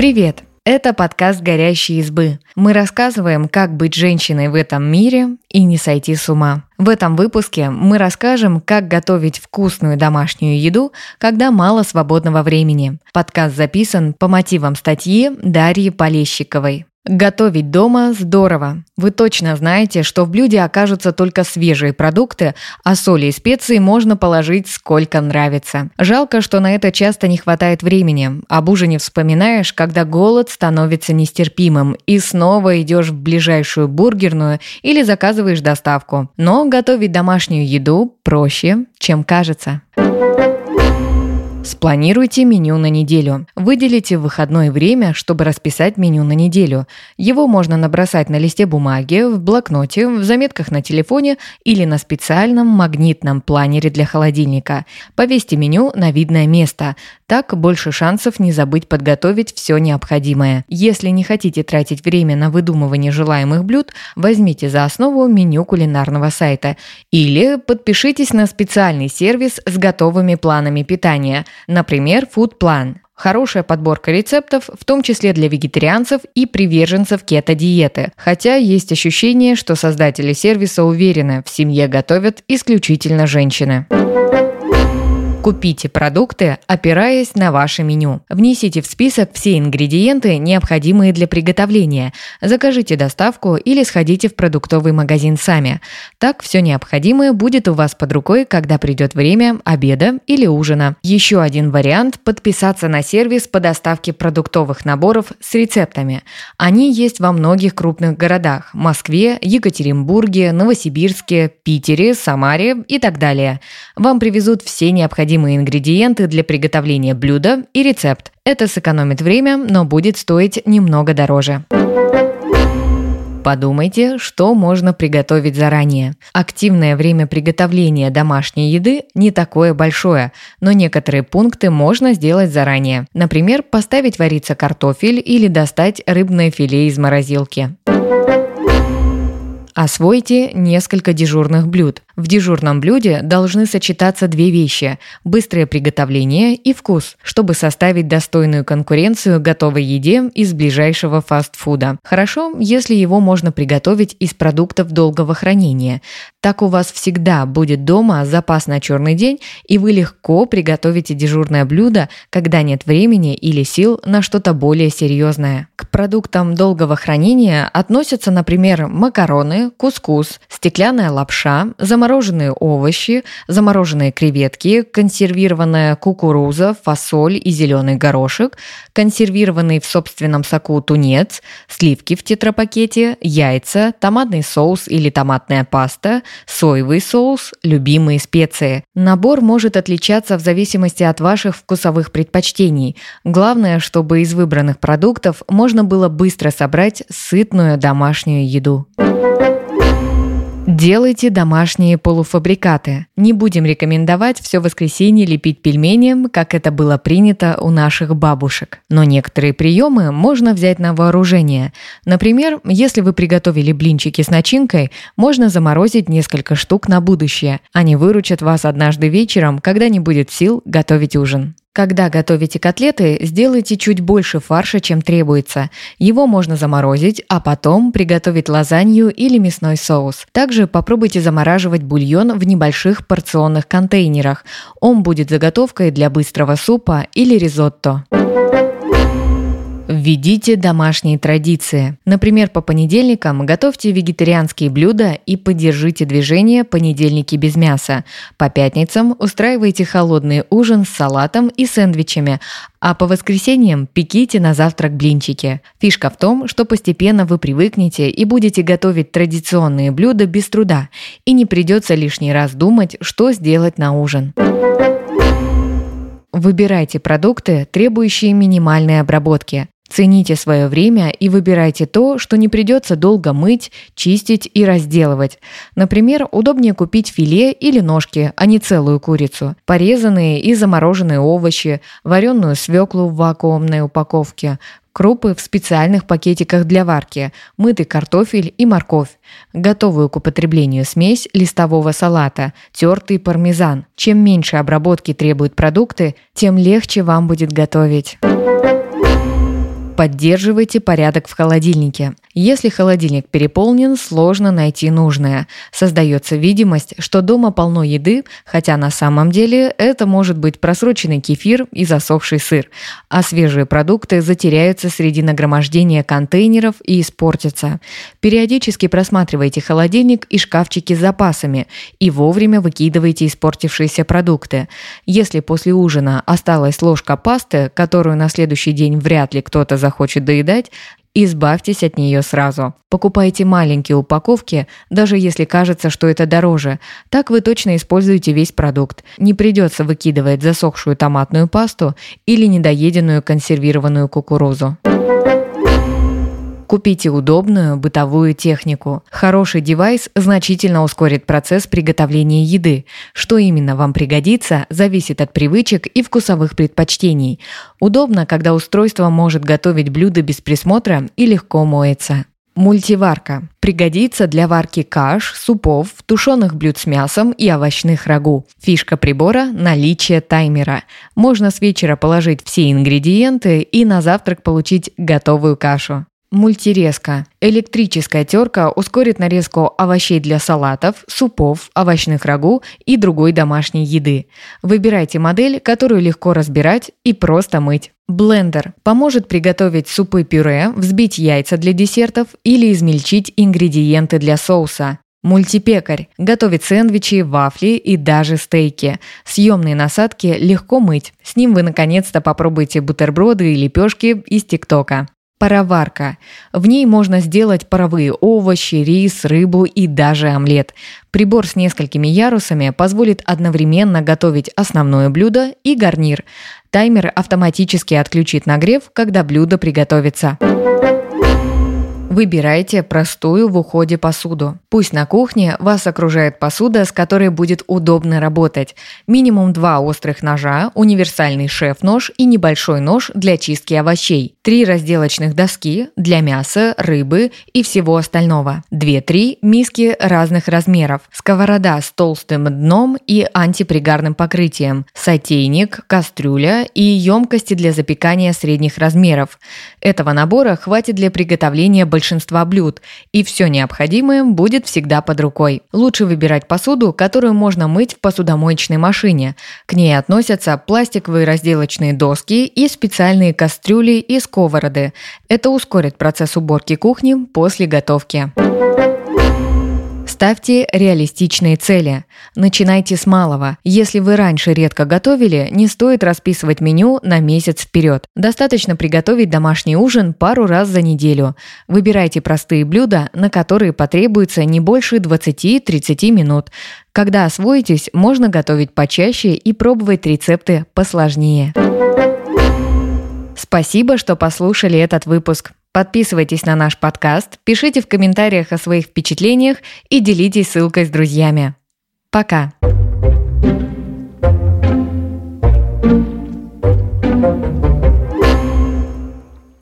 Привет! Это подкаст «Горящие избы». Мы рассказываем, как быть женщиной в этом мире и не сойти с ума. В этом выпуске мы расскажем, как готовить вкусную домашнюю еду, когда мало свободного времени. Подкаст записан по мотивам статьи Дарьи Полещиковой. Готовить дома здорово. Вы точно знаете, что в блюде окажутся только свежие продукты, а соли и специи можно положить сколько нравится. Жалко, что на это часто не хватает времени. Об ужине вспоминаешь, когда голод становится нестерпимым, и снова идешь в ближайшую бургерную или заказываешь доставку. Но готовить домашнюю еду проще, чем кажется. Спланируйте меню на неделю. Выделите выходное время, чтобы расписать меню на неделю. Его можно набросать на листе бумаги, в блокноте, в заметках на телефоне или на специальном магнитном планере для холодильника. Повесьте меню на видное место. Так больше шансов не забыть подготовить все необходимое. Если не хотите тратить время на выдумывание желаемых блюд, возьмите за основу меню кулинарного сайта или подпишитесь на специальный сервис с готовыми планами питания, например, Plan. Хорошая подборка рецептов, в том числе для вегетарианцев и приверженцев кето-диеты. Хотя есть ощущение, что создатели сервиса уверены, в семье готовят исключительно женщины. Купите продукты, опираясь на ваше меню. Внесите в список все ингредиенты, необходимые для приготовления. Закажите доставку или сходите в продуктовый магазин сами. Так все необходимое будет у вас под рукой, когда придет время обеда или ужина. Еще один вариант – подписаться на сервис по доставке продуктовых наборов с рецептами. Они есть во многих крупных городах – Москве, Екатеринбурге, Новосибирске, Питере, Самаре и так далее. Вам привезут все необходимые необходимые ингредиенты для приготовления блюда и рецепт. Это сэкономит время, но будет стоить немного дороже. Подумайте, что можно приготовить заранее. Активное время приготовления домашней еды не такое большое, но некоторые пункты можно сделать заранее. Например, поставить вариться картофель или достать рыбное филе из морозилки. Освойте несколько дежурных блюд. В дежурном блюде должны сочетаться две вещи – быстрое приготовление и вкус, чтобы составить достойную конкуренцию готовой еде из ближайшего фастфуда. Хорошо, если его можно приготовить из продуктов долгого хранения. Так у вас всегда будет дома запас на черный день, и вы легко приготовите дежурное блюдо, когда нет времени или сил на что-то более серьезное. К продуктам долгого хранения относятся, например, макароны, кускус, стеклянная лапша, замороженные замороженные овощи, замороженные креветки, консервированная кукуруза, фасоль и зеленый горошек, консервированный в собственном соку тунец, сливки в тетрапакете, яйца, томатный соус или томатная паста, соевый соус, любимые специи. Набор может отличаться в зависимости от ваших вкусовых предпочтений. Главное, чтобы из выбранных продуктов можно было быстро собрать сытную домашнюю еду. Делайте домашние полуфабрикаты. Не будем рекомендовать все воскресенье лепить пельмени, как это было принято у наших бабушек. Но некоторые приемы можно взять на вооружение. Например, если вы приготовили блинчики с начинкой, можно заморозить несколько штук на будущее. Они выручат вас однажды вечером, когда не будет сил готовить ужин. Когда готовите котлеты, сделайте чуть больше фарша, чем требуется. Его можно заморозить, а потом приготовить лазанью или мясной соус. Также попробуйте замораживать бульон в небольших порционных контейнерах. Он будет заготовкой для быстрого супа или ризотто. Введите домашние традиции. Например, по понедельникам готовьте вегетарианские блюда и поддержите движение «Понедельники без мяса». По пятницам устраивайте холодный ужин с салатом и сэндвичами, а по воскресеньям пеките на завтрак блинчики. Фишка в том, что постепенно вы привыкнете и будете готовить традиционные блюда без труда, и не придется лишний раз думать, что сделать на ужин. Выбирайте продукты, требующие минимальной обработки. Цените свое время и выбирайте то, что не придется долго мыть, чистить и разделывать. Например, удобнее купить филе или ножки, а не целую курицу. Порезанные и замороженные овощи, вареную свеклу в вакуумной упаковке, крупы в специальных пакетиках для варки, мытый картофель и морковь, готовую к употреблению смесь листового салата, тертый пармезан. Чем меньше обработки требуют продукты, тем легче вам будет готовить. Поддерживайте порядок в холодильнике. Если холодильник переполнен, сложно найти нужное. Создается видимость, что дома полно еды, хотя на самом деле это может быть просроченный кефир и засохший сыр, а свежие продукты затеряются среди нагромождения контейнеров и испортятся. Периодически просматривайте холодильник и шкафчики с запасами и вовремя выкидывайте испортившиеся продукты. Если после ужина осталась ложка пасты, которую на следующий день вряд ли кто-то захочет доедать, Избавьтесь от нее сразу. Покупайте маленькие упаковки, даже если кажется, что это дороже. Так вы точно используете весь продукт. Не придется выкидывать засохшую томатную пасту или недоеденную консервированную кукурузу. Купите удобную бытовую технику. Хороший девайс значительно ускорит процесс приготовления еды. Что именно вам пригодится, зависит от привычек и вкусовых предпочтений. Удобно, когда устройство может готовить блюда без присмотра и легко моется. Мультиварка. Пригодится для варки каш, супов, тушеных блюд с мясом и овощных рагу. Фишка прибора – наличие таймера. Можно с вечера положить все ингредиенты и на завтрак получить готовую кашу. Мультирезка. Электрическая терка ускорит нарезку овощей для салатов, супов, овощных рагу и другой домашней еды. Выбирайте модель, которую легко разбирать и просто мыть. Блендер поможет приготовить супы-пюре, взбить яйца для десертов или измельчить ингредиенты для соуса. Мультипекарь готовит сэндвичи, вафли и даже стейки. Съемные насадки легко мыть. С ним вы наконец-то попробуете бутерброды и лепешки из ТикТока. Пароварка. В ней можно сделать паровые овощи, рис, рыбу и даже омлет. Прибор с несколькими ярусами позволит одновременно готовить основное блюдо и гарнир. Таймер автоматически отключит нагрев, когда блюдо приготовится. Выбирайте простую в уходе посуду. Пусть на кухне вас окружает посуда, с которой будет удобно работать. Минимум два острых ножа, универсальный шеф-нож и небольшой нож для чистки овощей. Три разделочных доски для мяса, рыбы и всего остального. Две-три миски разных размеров. Сковорода с толстым дном и антипригарным покрытием. Сотейник, кастрюля и емкости для запекания средних размеров. Этого набора хватит для приготовления больших большинства блюд, и все необходимое будет всегда под рукой. Лучше выбирать посуду, которую можно мыть в посудомоечной машине. К ней относятся пластиковые разделочные доски и специальные кастрюли и сковороды. Это ускорит процесс уборки кухни после готовки. Ставьте реалистичные цели. Начинайте с малого. Если вы раньше редко готовили, не стоит расписывать меню на месяц вперед. Достаточно приготовить домашний ужин пару раз за неделю. Выбирайте простые блюда, на которые потребуется не больше 20-30 минут. Когда освоитесь, можно готовить почаще и пробовать рецепты посложнее. Спасибо, что послушали этот выпуск. Подписывайтесь на наш подкаст, пишите в комментариях о своих впечатлениях и делитесь ссылкой с друзьями. Пока!